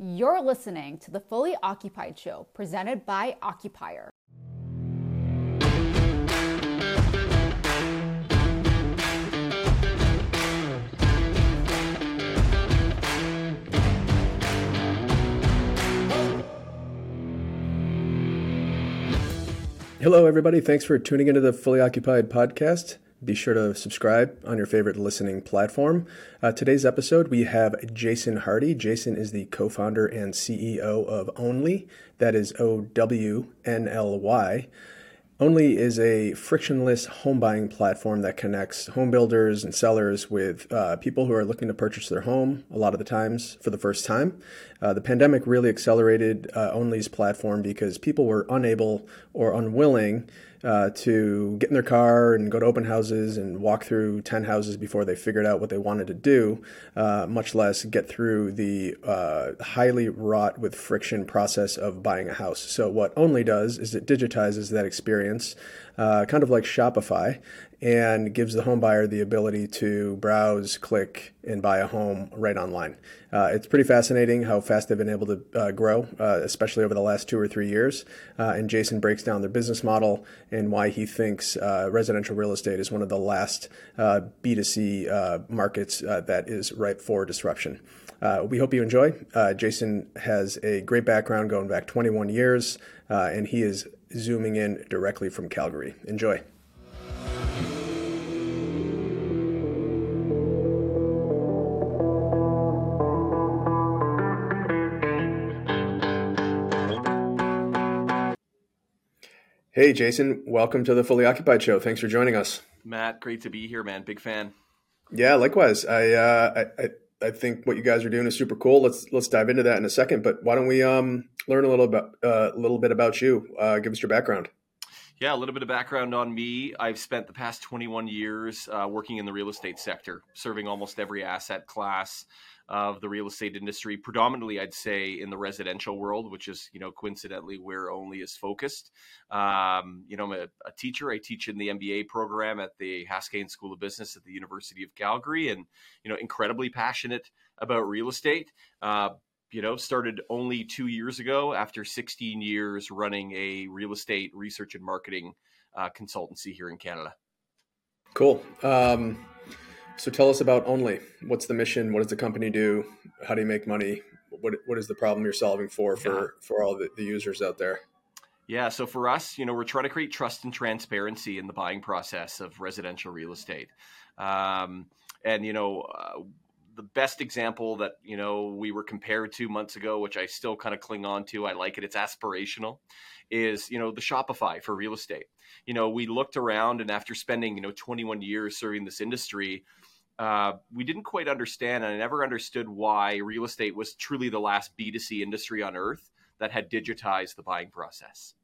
You're listening to the Fully Occupied Show presented by Occupier. Hello, everybody. Thanks for tuning into the Fully Occupied podcast. Be sure to subscribe on your favorite listening platform. Uh, today's episode, we have Jason Hardy. Jason is the co founder and CEO of Ownly, That is O W N L Y. Ownly is a frictionless home buying platform that connects home builders and sellers with uh, people who are looking to purchase their home a lot of the times for the first time. Uh, the pandemic really accelerated uh, Ownly's platform because people were unable or unwilling uh, to get in their car and go to open houses and walk through 10 houses before they figured out what they wanted to do, uh, much less get through the uh, highly wrought with friction process of buying a house. So, what Ownly does is it digitizes that experience, uh, kind of like Shopify, and gives the home buyer the ability to browse, click, and buy a home right online. Uh, it's pretty fascinating how fast they've been able to uh, grow, uh, especially over the last two or three years. Uh, and Jason breaks down their business model and why he thinks uh, residential real estate is one of the last uh, B2C markets that is ripe for disruption. we hope you enjoy. Jason has a great background going back 21 years, and he is zooming in directly from Calgary. Enjoy. Hey, Jason, welcome to the Fully Occupied Show. Thanks for joining us. Matt, great to be here, man. Big fan. Yeah, likewise. I, uh, I, I think what you guys are doing is super cool. Let's let's dive into that in a second. But why don't we um, learn a little about uh, a little bit about you? Uh, give us your background. Yeah, a little bit of background on me. I've spent the past 21 years uh, working in the real estate sector, serving almost every asset class of the real estate industry, predominantly, I'd say, in the residential world, which is, you know, coincidentally where Ownly is focused. Um, you know, I'm a, a, teacher. I teach in the MBA program at the Haskayne School of Business at the University of Calgary, and you know, incredibly passionate about real estate. Uh, you know, started Ownly two years ago after 16 years running a real estate research and marketing uh, consultancy here in Canada. Cool. Um, so tell us about Ownly. What's the mission? What does the company do? How do you make money? What what is the problem you're solving for for yeah. for all the, the users out there? Yeah, so for us, you know, we're trying to create trust and transparency in the buying process of residential real estate. Um, and you know, uh, the best example that you know we were compared to months ago, which I still kind of cling on to, I like it. It's aspirational. Is you know the Shopify for real estate. You know, we looked around, and after spending you know 21 years serving this industry, uh, we didn't quite understand, and I never understood why real estate was truly the last B2C industry on earth that had digitized the buying process.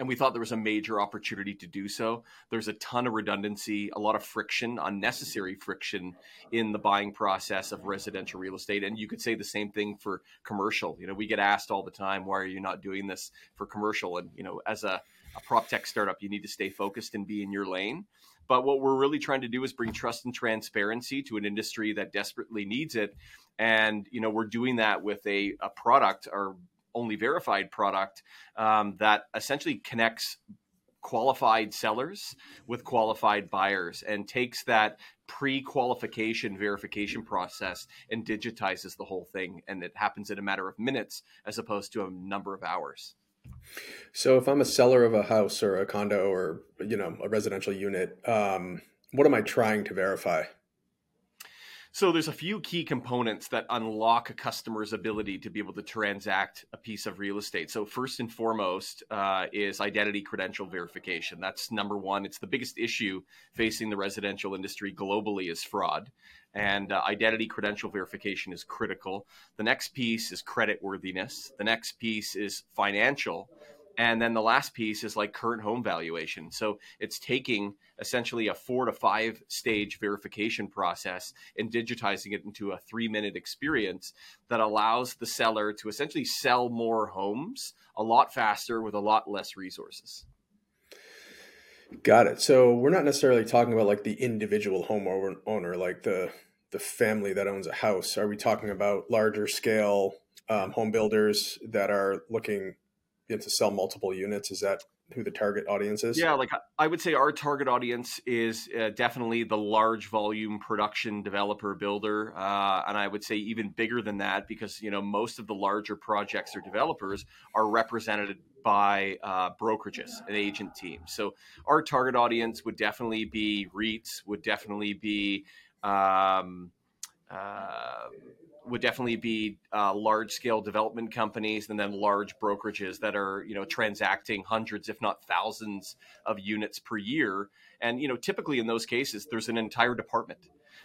And we thought there was a major opportunity to do so. There's a ton of redundancy, a lot of friction, unnecessary friction in the buying process of residential real estate. And you could say the same thing for commercial. You know, we get asked all the time, why are you not doing this for commercial? And, you know, as a, a prop tech startup, you need to stay focused and be in your lane. But what we're really trying to do is bring trust and transparency to an industry that desperately needs it. And you know, we're doing that with a, a product, our Ownly verified product, um, that essentially connects qualified sellers with qualified buyers and takes that pre-qualification verification process and digitizes the whole thing and it happens in a matter of minutes as opposed to a number of hours so if I'm a seller of a house or a condo or you know a residential unit, um, what am I trying to verify? So there's a few key components that unlock a customer's ability to be able to transact a piece of real estate. So first and foremost uh, is identity credential verification. That's number one. It's the biggest issue facing the residential industry globally is fraud and uh, identity credential verification is critical. The next piece is credit worthiness. The next piece is financial. And then the last piece is like current home valuation. So it's taking essentially a four to five stage verification process and digitizing it into a three minute experience that allows the seller to essentially sell more homes a lot faster with a lot less resources. Got it. So we're not necessarily talking about like the individual homeowner, like the the family that owns a house. Are we talking about larger scale um, home builders that are looking you know, to sell multiple units. Is that who the target audience is? Yeah, like I would say our target audience is uh, definitely the large volume production developer builder, uh, and I would say even bigger than that because you know most of the larger projects or developers are represented by uh, brokerages and agent teams. So our target audience would definitely be REITs, would definitely be um, uh, would definitely be uh, large scale development companies and then large brokerages that are you know transacting hundreds if not thousands of units per year. And you know typically in those cases there's an entire department.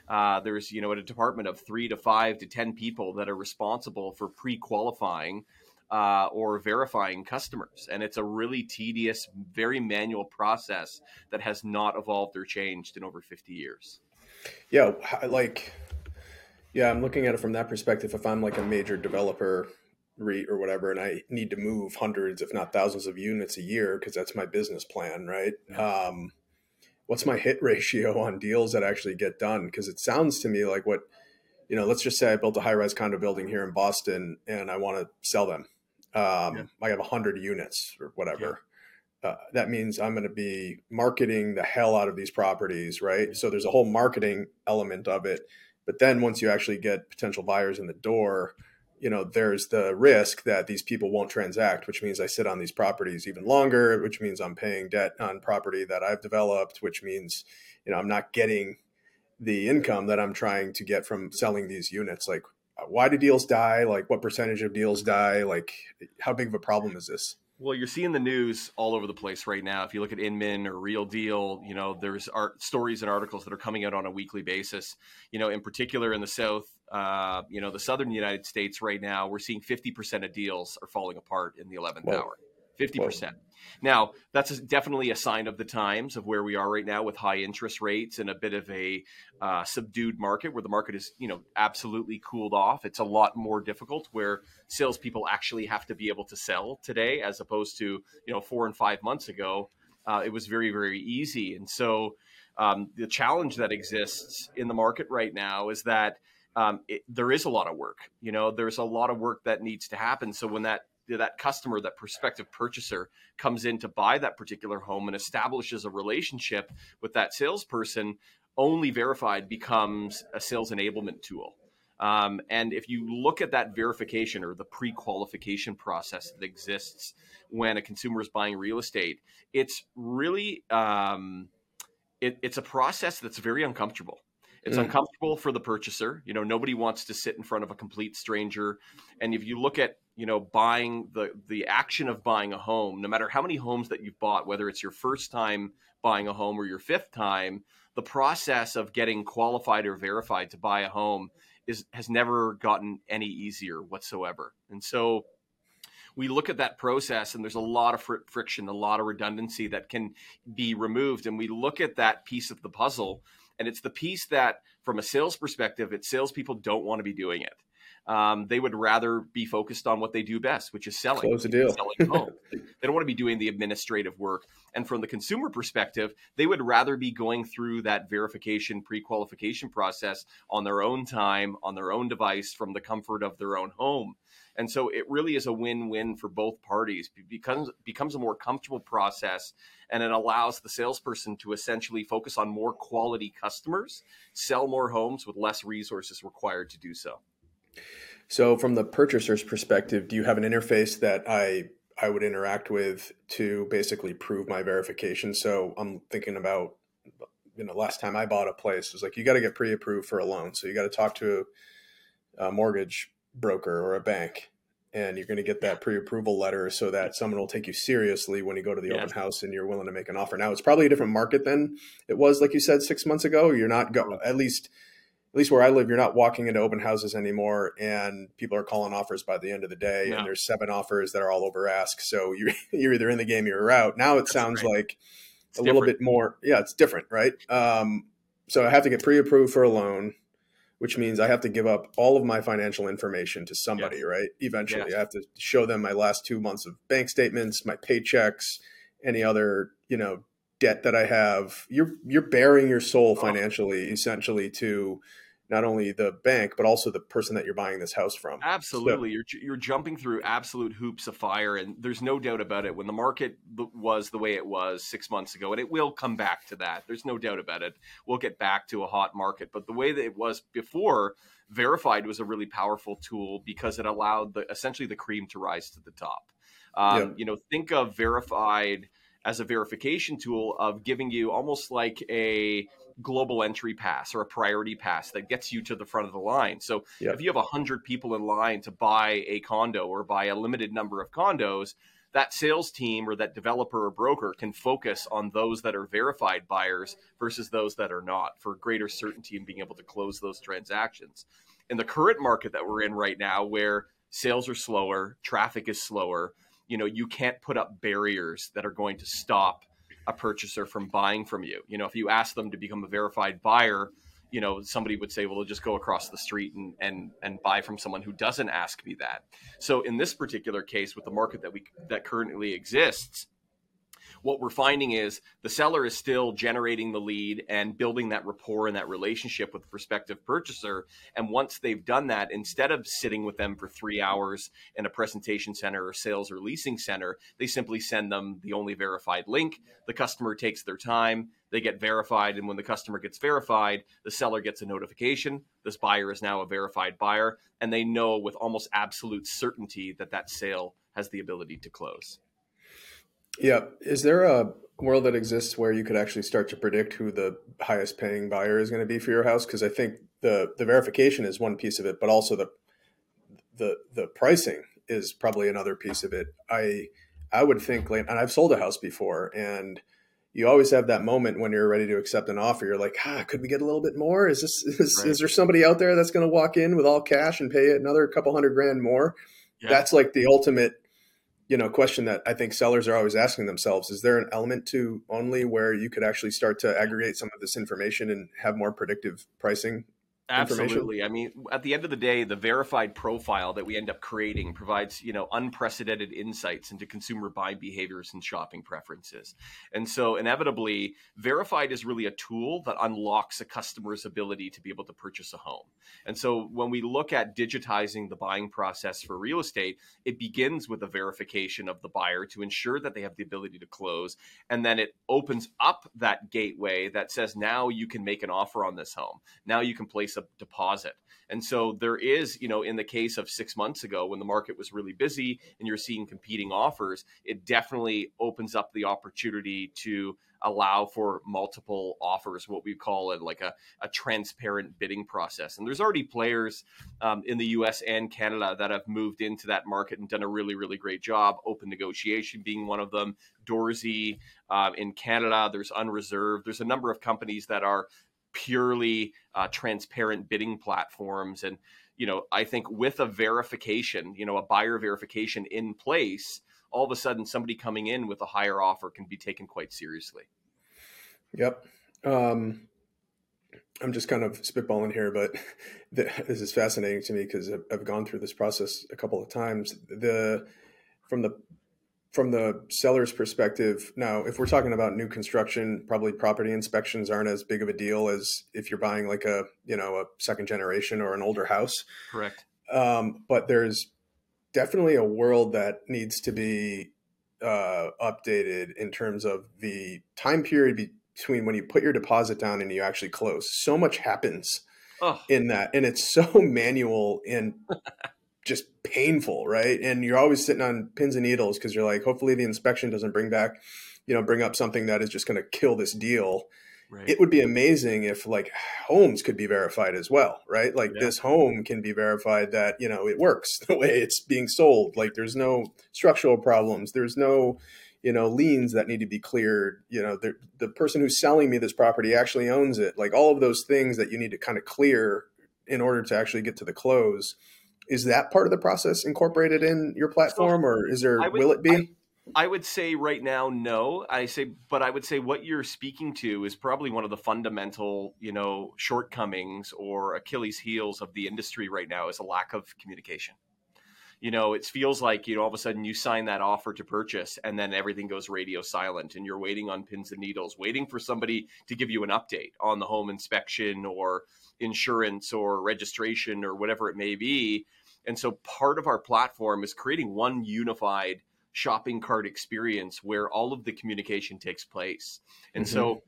Uh, there's you know a department of three to five to ten people that are responsible for pre-qualifying uh, or verifying customers. And it's a really tedious very manual process that has not evolved or changed in over 50 years. Yeah like yeah, I'm looking at it from that perspective. If I'm like a major developer REIT or whatever, and I need to move hundreds, if not thousands, of units a year because that's my business plan, right? Yeah. Um, what's my hit ratio on deals that actually get done? Because it sounds to me like what, you know, let's just say I built a high rise condo building here in Boston and I want to sell them. Um, yeah. I have 100 units or whatever. Yeah. Uh, that means I'm going to be marketing the hell out of these properties, right? So there's a whole marketing element of it but then once you actually get potential buyers in the door, you know, there's the risk that these people won't transact, which means I sit on these properties even longer, which means I'm paying debt on property that I've developed, which means, you know, I'm not getting the income that I'm trying to get from selling these units. Like, why do deals die? Like, what percentage of deals die? Like, how big of a problem is this? Well, you're seeing the news all over the place right now. If you look at Inman or Real Deal, you know there's art, stories and articles that are coming out on a weekly basis. You know, in particular in the South, uh, you know, the Southern United States right now, we're seeing 50% of deals are falling apart in the 11th Whoa. hour. 50%. Now, that's definitely a sign of the times of where we are right now with high interest rates and a bit of a uh, subdued market where the market is, you know, absolutely cooled off. It's a lot more difficult where salespeople actually have to be able to sell today as opposed to, you know, four and five months ago. Uh, it was very, very easy. And so um, the challenge that exists in the market right now is that um, it, there is a lot of work. You know, there's a lot of work that needs to happen. So when that that customer, that prospective purchaser comes in to buy that particular home and establishes a relationship with that salesperson, Ownly verified becomes a sales enablement tool. Um, and if you look at that verification or the pre qualification process that exists when a consumer is buying real estate, it's really um, it, it's a process that's very uncomfortable. It's mm. uncomfortable for the purchaser. You know, nobody wants to sit in front of a complete stranger. And if you look at, you know, buying the the action of buying a home, no matter how many homes that you've bought, whether it's your first time buying a home or your fifth time, the process of getting qualified or verified to buy a home is has never gotten any easier whatsoever. And so we look at that process and there's a lot of fr- friction, a lot of redundancy that can be removed. And we look at that piece of the puzzle and it's the piece that, from a sales perspective, it's salespeople don't want to be doing it. Um, they would rather be focused on what they do best, which is selling. Close the deal. Selling homes. they don't want to be doing the administrative work. And from the consumer perspective, they would rather be going through that verification, pre-qualification process on their own time, on their own device, from the comfort of their own home. And so it really is a win-win for both parties. It becomes becomes a more comfortable process, and it allows the salesperson to essentially focus on more quality customers, sell more homes with less resources required to do so. So, from the purchaser's perspective, do you have an interface that I I would interact with to basically prove my verification? So, I'm thinking about you know, last time I bought a place it was like you got to get pre-approved for a loan, so you got to talk to a, a mortgage broker or a bank and you're going to get that pre-approval letter so that someone will take you seriously when you go to the yeah. open house and you're willing to make an offer. Now it's probably a different market than it was, like you said, six months ago. You're not go at least at least where I live, you're not walking into open houses anymore, and people are calling offers by the end of the day, and there's seven offers that are all over ask. So you're you're either in the game or you're out. Now it That's sounds right. like it's a different. little bit more. Yeah, it's different, right? Um, so I have to get pre-approved for a loan which means I have to give up all of my financial information to somebody, yes. right? Eventually, yes. I have to show them my last two months of bank statements, my paychecks, any other, you know, debt that I have. You're you're bearing your soul oh. financially, oh. essentially, to not only the bank but also the person that you're buying this house from. Absolutely, so, you're you're jumping through absolute hoops of fire, and there's no doubt about it. When the market was the way it was six months ago, and it will come back to that. There's no doubt about it. We'll get back to a hot market, but the way that it was before, verified was a really powerful tool because it allowed the essentially the cream to rise to the top. Um, yep. You know, think of verified as a verification tool of giving you almost like a global entry pass or a priority pass that gets you to the front of the line. So if you have 100 people in line to buy a condo or buy a limited number of condos, that sales team or that developer or broker can focus on those that are verified buyers versus those that are not for greater certainty in being able to close those transactions. In the current market that we're in right now, where sales are slower, traffic is slower, you know you can't put up barriers that are going to stop a purchaser from buying from you. You know if you ask them to become a verified buyer you know somebody would say well just go across the street and and and buy from someone who doesn't ask me that. So in this particular case with the market that we that currently exists what we're finding is the seller is still generating the lead and building that rapport and that relationship with the prospective purchaser. And once they've done that, instead of sitting with them for three hours in a presentation center or sales or leasing center, they simply send them the Ownly verified link. The customer takes their time, they get verified. And when the customer gets verified, the seller gets a notification. This buyer is now a verified buyer, and they know with almost absolute certainty that that sale has the ability to close. Yeah. Is there a world that exists where you could actually start to predict who the highest paying buyer is going to be for your house? Because I think the the verification is one piece of it, but also the the the pricing is probably another piece of it. I I would think like, and I've sold a house before, and you always have that moment when you're ready to accept an offer. You're like, ah, could we get a little bit more? Is this is, right. is there somebody out there that's going to walk in with all cash and pay it another couple hundred grand more? Yeah. That's like the ultimate you know question that I think sellers are always asking themselves: Is there an element to Ownly where you could actually start to aggregate some of this information and have more predictive pricing Absolutely. I mean, at the end of the day, the verified profile that we end up creating provides, you know, unprecedented insights into consumer buying behaviors and shopping preferences. And so inevitably, verified is really a tool that unlocks a customer's ability to be able to purchase a home. And so when we look at digitizing the buying process for real estate, it begins with a verification of the buyer to ensure that they have the ability to close. And then it opens up that gateway that says, now you can make an offer on this home. Now you can place a deposit. And so there is, you know, in the case of six months ago when the market was really busy and you're seeing competing offers, it definitely opens up the opportunity to allow for multiple offers, what we call it like a, a transparent bidding process. And there's already players um, in the US and Canada that have moved into that market and done a really, really great job. Open negotiation being one of them, Dorsey uh, in Canada, there's Unreserved. There's a number of companies that are purely uh, transparent bidding platforms. And, you know, I think with a verification, you know, a buyer verification in place, all of a sudden somebody coming in with a higher offer can be taken quite seriously. Yep. Um, I'm just kind of spitballing here, but this is fascinating to me because I've gone through this process a couple of times. The from the from the seller's perspective, now, if we're talking about new construction, probably property inspections aren't as big of a deal as if you're buying like a, you know, a second generation or an older house. Correct. Um, but there's definitely a world that needs to be uh, updated in terms of the time period between when you put your deposit down and you actually close. So much happens oh. in that, and it's so manual and just painful, right? And you're always sitting on pins and needles because you're like, hopefully the inspection doesn't bring back, you know, bring up something that is just going to kill this deal. Right. It would be amazing if like homes could be verified as well, right? Like yeah. this home can be verified that, you know, it works the way it's being sold. Like there's no structural problems. There's no, you know, liens that need to be cleared. You know, the, the person who's selling me this property actually owns it. Like all of those things that you need to kind of clear in order to actually get to the close is that part of the process incorporated in your platform so or is there would, will it be? I, I, would say right now no. I say but i would say what you're speaking to is probably one of the fundamental you know shortcomings or achilles heels of the industry right now is a lack of communication you know, it feels like, you know, all of a sudden you sign that offer to purchase and then everything goes radio silent and you're waiting on pins and needles, waiting for somebody to give you an update on the home inspection or insurance or registration or whatever it may be. And so part of our platform is creating one unified shopping cart experience where all of the communication takes place. And mm-hmm. so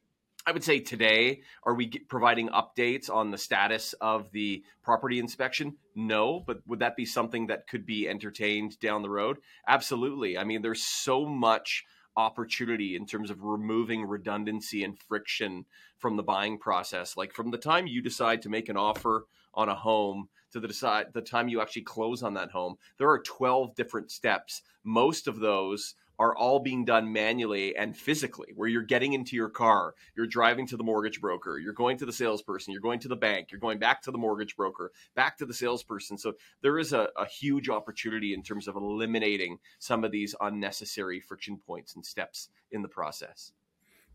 I would say today, are we providing updates on the status of the property inspection? No, but would that be something that could be entertained down the road? Absolutely. I mean, there's so much opportunity in terms of removing redundancy and friction from the buying process. Like from the time you decide to make an offer on a home to the decide the time you actually close on that home, there are 12 different steps. Most of those are all being done manually and physically, where you're getting into your car, you're driving to the mortgage broker, you're going to the salesperson, you're going to the bank, you're going back to the mortgage broker, back to the salesperson. So there is a, a huge opportunity in terms of eliminating some of these unnecessary friction points and steps in the process.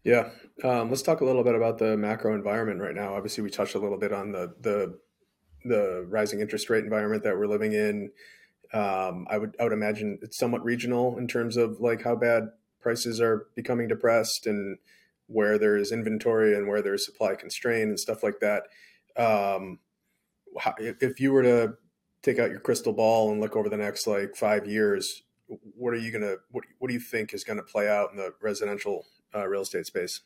Yeah, um, let's talk a little bit about the macro environment right now. Obviously, we touched a little bit on the the the rising interest rate environment that we're living in. Um, I would I would imagine it's somewhat regional in terms of like how bad prices are becoming depressed and where there's inventory and where there's supply constraint and stuff like that. Um, how, if you were to take out your crystal ball and look over the next like five years, what are you gonna what What do you think is going to play out in the residential uh, real estate space?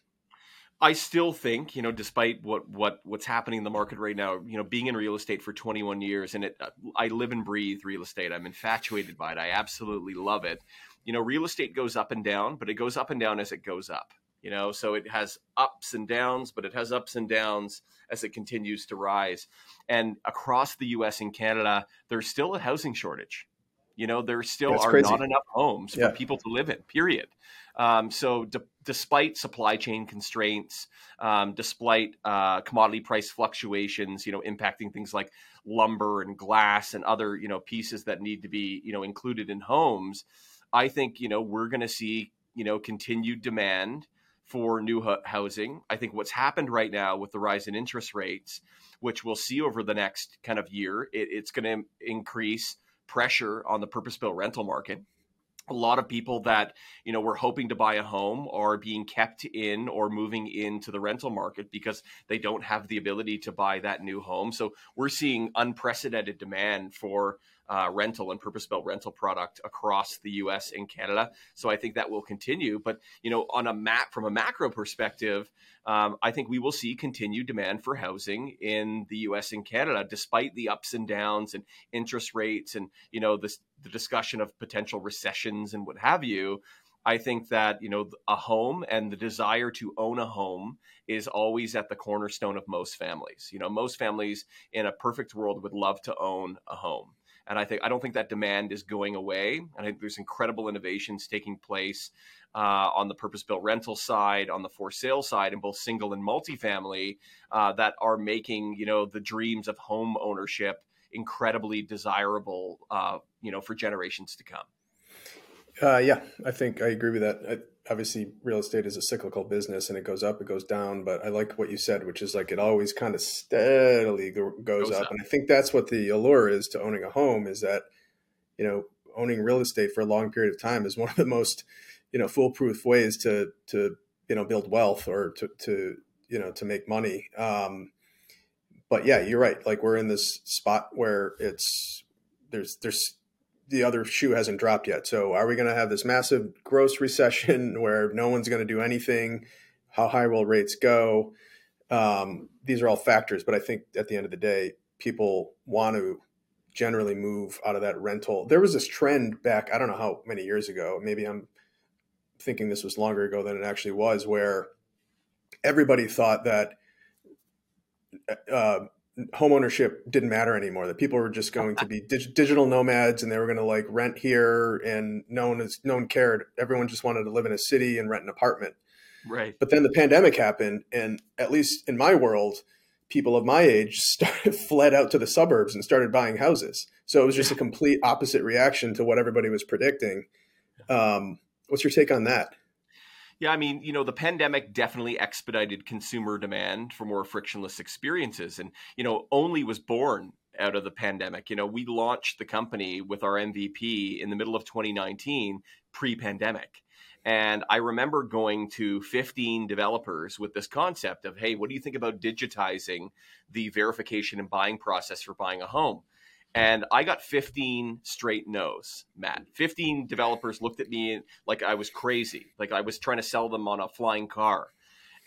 I still think, you know, despite what what what's happening in the market right now, you know, being in real estate for 21 years and it uh, I live and breathe real estate. I'm infatuated by it. I absolutely love it. You know, real estate goes up and down, but it goes up and down as it goes up. You know, so it has ups and downs, but it has ups and downs as it continues to rise. And across the US and Canada, there's still a housing shortage. You know, there still That's are crazy. not enough homes yeah. for people to live in, period. Um, so, despite supply chain constraints, um, despite uh, commodity price fluctuations, you know, impacting things like lumber and glass and other, you know, pieces that need to be, you know, included in homes, I think, you know, we're going to see, you know, continued demand for new housing. I think what's happened right now with the rise in interest rates, which we'll see over the next kind of year, it, it's going to increase pressure on the purpose built rental market. A lot of people that you know were hoping to buy a home are being kept in or moving into the rental market because they don't have the ability to buy that new home. So we're seeing unprecedented demand for uh, rental and purpose-built rental product across the U.S. and Canada. So I think that will continue. But you know, on a map from a macro perspective, um, I think we will see continued demand for housing in the U.S. and Canada, despite the ups and downs and interest rates and you know this, the discussion of potential recessions and what have you. I think that you know a home and the desire to own a home is always at the cornerstone of most families. You know, most families in a perfect world would love to own a home. And I think I don't think that demand is going away. And I think there's incredible innovations taking place uh, on the purpose-built rental side, on the for sale side, in both single and multifamily, uh, that are making you know the dreams of home ownership incredibly desirable, uh, you know, for generations to come. Uh, yeah, I think I agree with that. I, obviously, real estate is a cyclical business, and it goes up, it goes down. But I like what you said, which is like it always kind of steadily go, goes, goes up. up, and I think that's what the allure is to owning a home is that you know owning real estate for a long period of time is one of the most you know foolproof ways to to you know build wealth or to to you know to make money. Um, but yeah, you're right. Like we're in this spot where it's there's there's the other shoe hasn't dropped yet. So are we going to have this massive gross recession where no one's going to do anything? How high will rates go? Um, these are all factors, but I think at the end of the day, people want to generally move out of that rental. There was this trend back, I don't know how many years ago, maybe I'm thinking this was longer ago than it actually was, where everybody thought that uh, homeownership didn't matter anymore. That people were just going to be dig- digital nomads and they were going to like rent here and no one is no one cared. Everyone just wanted to live in a city and rent an apartment. Right. But then the pandemic happened and at least in my world people of my age started fled out to the suburbs and started buying houses. So it was just a complete opposite reaction to what everybody was predicting. Um, what's your take on that yeah, I mean, you know, the pandemic definitely expedited consumer demand for more frictionless experiences. And, you know, Ownly was born out of the pandemic. You know, we launched the company with our MVP in the middle of 2019, pre-pandemic. And I remember going to 15 developers with this concept of, hey, what do you think about digitizing the verification and buying process for buying a home? And I got 15 straight no's, Matt. 15 developers looked at me like I was crazy, like I was trying to sell them on a flying car.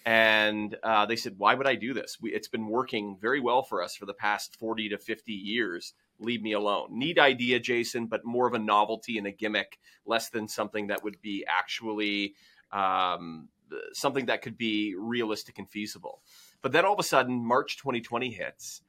And uh, they said, why would I do this? We, it's been working very well for us for the past 40 to 50 years leave me alone. Neat idea, Jason, but more of a novelty and a gimmick, less than something that would be actually um, something that could be realistic and feasible. But then all of a sudden, March 2020 hits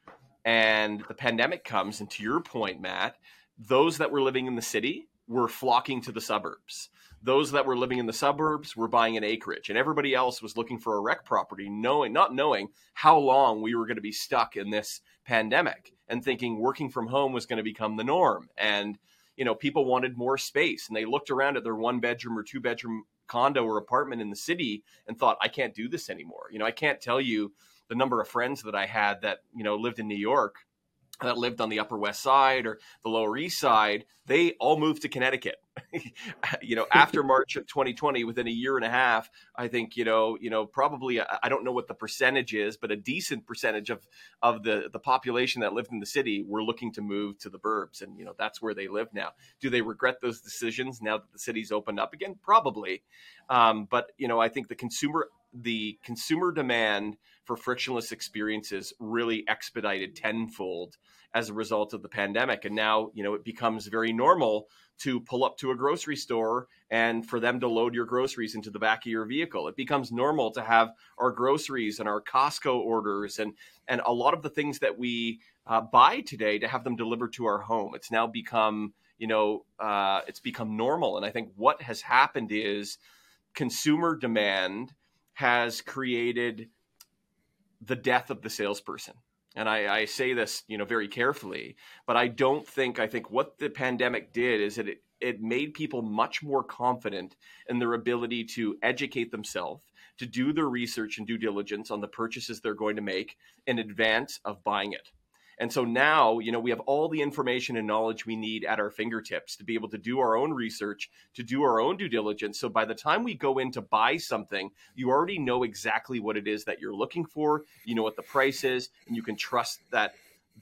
and the pandemic comes. And to your point, Matt, those that were living in the city were flocking to the suburbs. Those that were living in the suburbs were buying an acreage, and everybody else was looking for a rec property, knowing not knowing how long we were going to be stuck in this pandemic and thinking working from home was going to become the norm. And, you know, people wanted more space and they looked around at their one bedroom or two bedroom condo or apartment in the city and thought, I can't do this anymore. You know, I can't tell you the number of friends that I had that, you know, lived in New York that lived on the Upper West Side or the Lower East Side, they all moved to Connecticut. you know, after March of 2020, within a year and a half, I think you know, you know, probably I don't know what the percentage is, but a decent percentage of of the the population that lived in the city were looking to move to the burbs, and you know, that's where they live now. Do they regret those decisions now that the city's opened up again? Probably, um, but you know, I think the consumer the consumer demand for frictionless experiences really expedited tenfold as a result of the pandemic. And now you know it becomes very normal to pull up to a grocery store and for them to load your groceries into the back of your vehicle. It becomes normal to have our groceries and our costco orders and and a lot of the things that we uh, buy today to have them delivered to our home. It's now become you know uh, it's become normal. And i think what has happened is consumer demand has created the death of the salesperson. And I, I, say this, you know, very carefully, but I don't think I think what the pandemic did is that it, it made people much more confident in their ability to educate themselves, to do their research and due diligence on the purchases they're going to make in advance of buying it. And so now, you know, we have all the information and knowledge we need at our fingertips to be able to do our own research, to do our own due diligence. So by the time we go in to buy something, you already know exactly what it is that you're looking for. You know what the price is, and you can trust that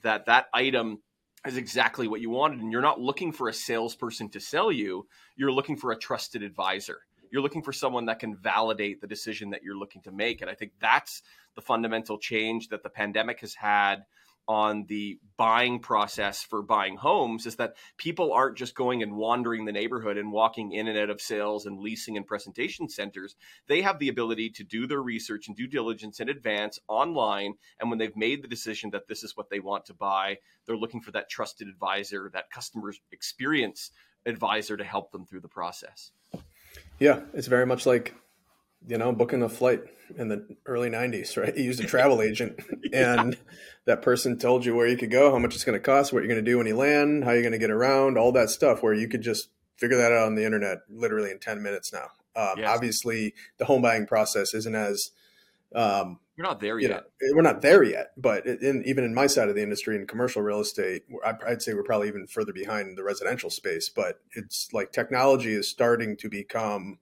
that that item is exactly what you wanted. And you're not looking for a salesperson to sell you. You're looking for a trusted advisor. You're looking for someone that can validate the decision that you're looking to make. And I think that's the fundamental change that the pandemic has had on the buying process for buying homes is that people aren't just going and wandering the neighborhood and walking in and out of sales and leasing and presentation centers. They have the ability to do their research and due diligence in advance online. And when they've made the decision that this is what they want to buy, they're looking for that trusted advisor, that customer experience advisor to help them through the process. Yeah, it's very much like you know, booking a flight in the early 90s, right? You used a travel agent and yeah. that person told you where you could go, how much it's going to cost, what you're going to do when you land, how you're going to get around, all that stuff where you could just figure that out on the internet literally in 10 minutes now. Um, yes. Obviously, the home buying process isn't as um, we're not there yet. Know, we're not there yet, but in, even in my side of the industry in commercial real estate, I'd say we're probably even further behind the residential space. But it's like technology is starting to become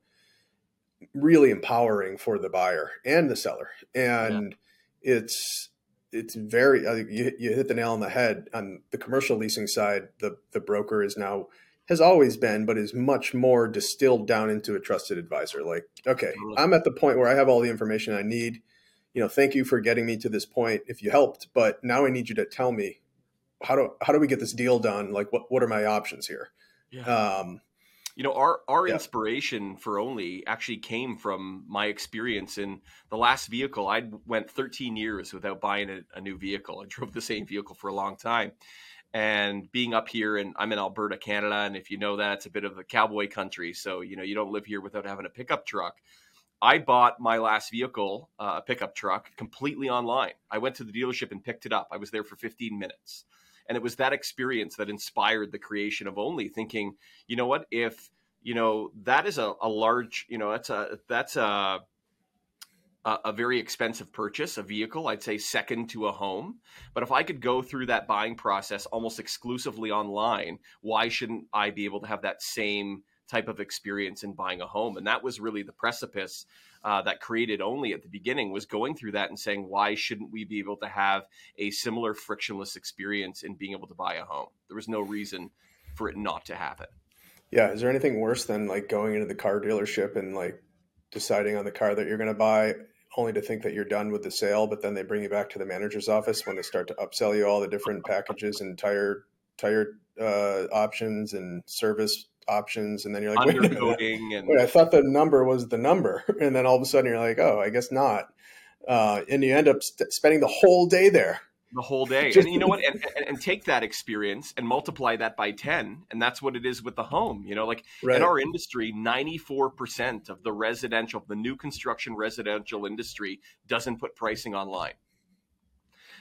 really empowering for the buyer and the seller. And yeah. it's it's very uh, you, you hit the nail on the head on the commercial leasing side. The the broker is now has always been, but is much more distilled down into a trusted advisor. Like, okay, I'm at the point where I have all the information I need. You know, thank you for getting me to this point if you helped, but now I need you to tell me how do how do we get this deal done? Like, what what are my options here? Yeah. Um, you know our our yeah. inspiration for Ownly actually came from my experience in the last vehicle i went 13 years without buying a, a, new vehicle i drove the same vehicle for a long time and being up here and i'm in alberta canada and if you know that it's a bit of a cowboy country so you know you don't live here without having a pickup truck I bought my last vehicle, uh, a pickup truck, completely online. I went to the dealership and picked it up. I was there for 15 minutes. And it was that experience that inspired the creation of Ownly, thinking, you know what, if you know that is a, a large, you know, that's a that's a a, a very expensive purchase, a vehicle, I'd say second to a home. But if I could go through that buying process almost exclusively online, why shouldn't I be able to have that same type of experience in buying a home? And that was really the precipice uh, that created Ownly at the beginning was going through that and saying, why shouldn't we be able to have a similar frictionless experience in being able to buy a home? There was no reason for it not to happen. Yeah. Is there anything worse than like going into the car dealership and like deciding on the car that you're going to buy only to think that you're done with the sale, but then they bring you back to the manager's office when they start to upsell you all the different packages and tire tire uh, options and service options, and then you're like, wait, and wait, I thought the number was the number, and then all of a sudden you're like, oh, I guess not, uh, and you end up st- spending the whole day there the whole day. and you know what? And, and, and, take that experience and multiply that by 10. And that's what it is with the home. You know, like right. in our industry, 94% of the residential, the new construction residential industry doesn't put pricing online.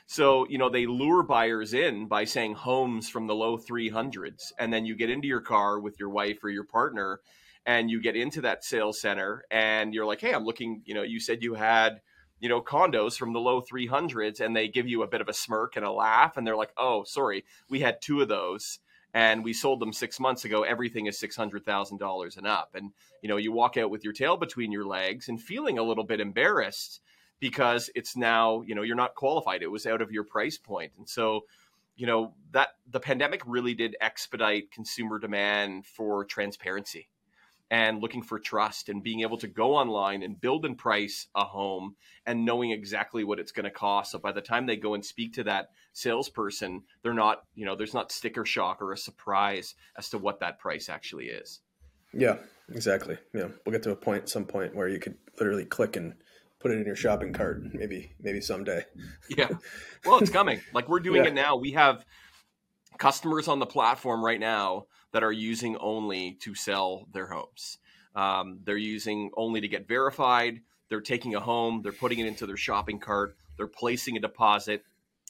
So, you know, they lure buyers in by saying homes from the low 300s. And then you get into your car with your wife or your partner and you get into that sales center and you're like, hey, I'm looking, you know, you said you had – you know, condos from the low 300s and they give you a bit of a smirk and a laugh and they're like, "Oh, sorry, we had two of those and we sold them 6 months ago. Everything is $600,000 and up." And you know, you walk out with your tail between your legs and feeling a little bit embarrassed because it's now, you know, you're not qualified. It was out of your price. And so, you know, that the pandemic really did expedite consumer demand for transparency and looking for trust and being able to go online and build and price a home and knowing exactly what it's going to cost. So by the time they go and speak to that salesperson, they're not, you know, there's not sticker shock or a surprise as to what that price actually is. Yeah, exactly. Yeah. We'll get to a point, some point where you could literally click and put it in your shopping cart. Maybe, maybe someday. yeah. Well, it's coming. Like we're doing yeah. it now. We have customers on the platform right now that are using Ownly to sell their homes. Um, they're using Ownly to get verified. They're taking a home, they're putting it into their shopping cart, they're placing a deposit,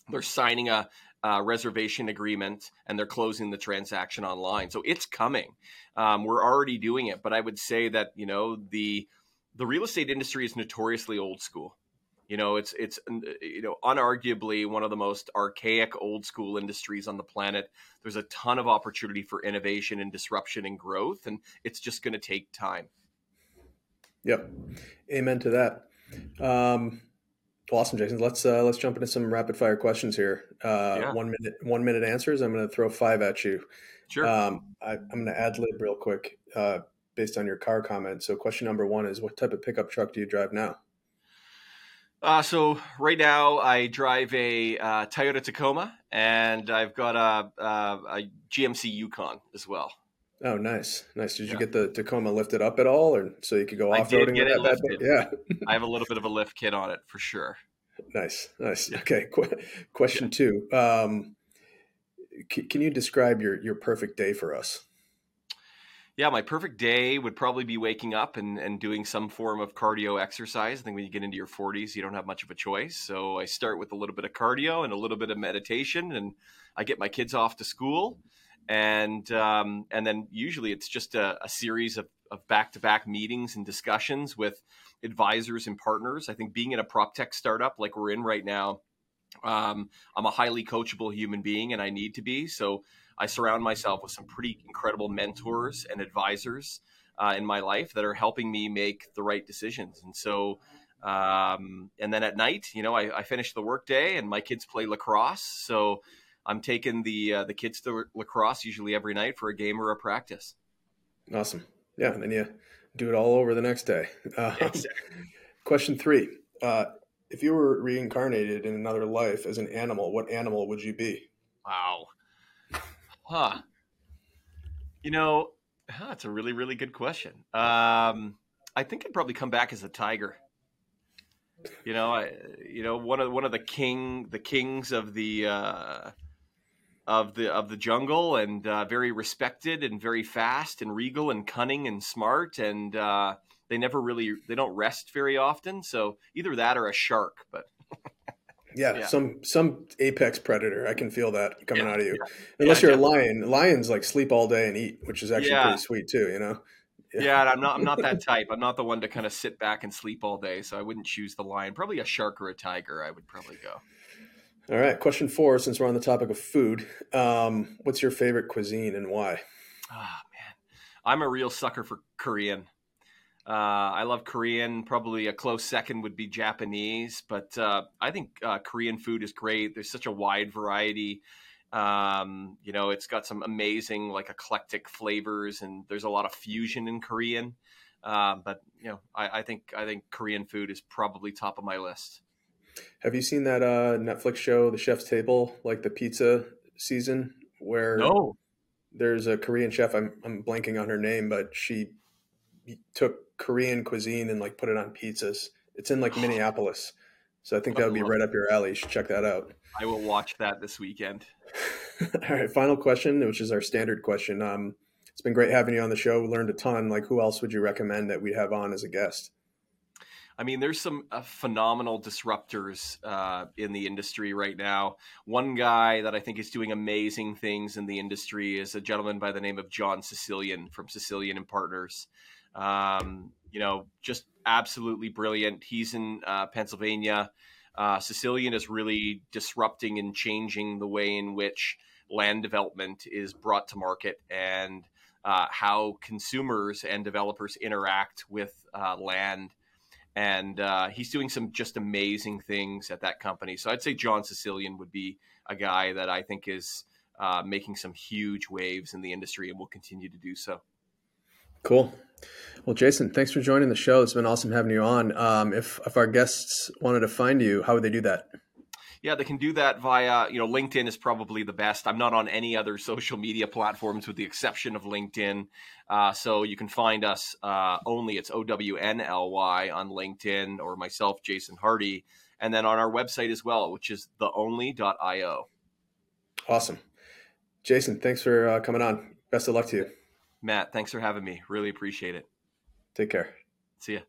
they're signing a, a reservation agreement, and they're closing the transaction online. So it's coming. Um, we're already doing it, but I would say that you know the the real estate industry is notoriously old school. You know, it's it's you know unarguably one of the most archaic, old school industries on the planet. There's a ton of opportunity for innovation and disruption and growth, and it's just going to take time. Yep, amen to that. Um, awesome, Jason. Let's uh, let's jump into some rapid fire questions here. Uh, yeah. One minute, one minute answers. I'm going to throw five at you. Sure. Um, I, am going to ad lib real quick uh, based on your car comment. So, question number one is, what type of pickup truck do you drive now? Uh, so right now I drive a uh, Toyota Tacoma, and I've got a, a, a, GMC Yukon as well. Oh, nice, nice. Did you get the Tacoma lifted up at all, or so you could go off roading with that? Yeah, I have a little bit of a lift kit on it for sure. Nice, nice. Yeah. Okay, Qu- question yeah. two. Um, c- can you describe your your perfect day for us? Yeah, my perfect day would probably be waking up and, and doing some form of cardio exercise. I think when you get into your 40s, you don't have much of a choice. So I start with a little bit of cardio and a little bit of meditation, and I get my kids off to school. And um, and then usually it's just a, a series of, of back-to-back meetings and discussions with advisors and partners. I think being in a prop tech startup like we're in right now, um, I'm a highly coachable human being, and I need to be. So I surround myself with some pretty incredible mentors and advisors uh, in my life that are helping me make the right decisions. And so, um, and then at night, you know, I, I finish the workday and my kids play lacrosse. So I'm taking the uh, the kids to lacrosse usually every night for a game or a practice. Awesome. Yeah, and then you do it all over the next day. Uh, question three: uh, If you were reincarnated in another life as an animal, what animal would you be? Wow. Huh. You know, that's a really, really good question. Um, I think I'd probably come back as a tiger. You know, I, you know, one of one of the king, the kings of the uh, of the of the jungle, and uh, very respected, and very fast, and regal, and cunning, and smart, and uh, they never really they don't rest very often. So either that or a shark, but yeah, yeah, some some apex predator. I can feel that coming yeah, out of you. Yeah. Unless you're a lion. Lions like sleep all day and eat, which is actually pretty sweet too. You know, Yeah, I'm not. I'm not that type. I'm not the one to kind of sit back and sleep all day. So I wouldn't choose the lion. Probably a shark or a tiger. I would probably go. All right. Question four. Since we're on the topic of food, um, what's your favorite cuisine and why? Ah, oh, man, I'm a real sucker for Korean. Uh, I love Korean. Probably a close second would be Japanese, but uh, I think uh, Korean food is great. There's such a wide variety. Um, you know, it's got some amazing, like eclectic flavors, and there's a lot of fusion in Korean. Uh, but you know, I, I, think I think Korean food is probably top of my list. Have you seen that uh, Netflix show, The Chef's Table, like the pizza season, where no. there's a Korean chef. I'm I'm blanking on her name, but she took Korean cuisine and like put it on pizzas. It's in like Minneapolis. So I think that would be right up your alley. You should check that out. I will watch that this weekend. All right, final question, which is our standard question. Um, it's been great having you on the show. We learned a ton. Like, who else would you recommend that we have on as a guest? I mean, there's some uh, phenomenal disruptors uh, in the industry right now. One guy that I think is doing amazing things in the industry is a gentleman by the name of John Sicilian from Sicilian and Partners. Um, you know, just absolutely brilliant. He's in uh, Pennsylvania. Uh, Sicilian is really disrupting and changing the way in which land development is brought to market and uh, how consumers and developers interact with uh, land. And uh, he's doing some just amazing things at that company. So I'd say John Sicilian would be a guy that I think is uh, making some huge waves in the industry and will continue to do so. Cool. Well, Jason, thanks for joining the show. It's been awesome having you on. Um, if if our guests wanted to find you, how would they do that? Yeah, they can do that via, you know, LinkedIn is probably the best. I'm not on any other social media platforms with the exception of LinkedIn. Uh, so you can find us uh, Ownly, it's O W N L Y on LinkedIn or myself, Jason Hardy. And then on our website as well, which is theonly.io. Awesome. Jason, thanks for uh, coming on. Best of luck to you. Matt, thanks for having me. Really appreciate it. Take care. See ya.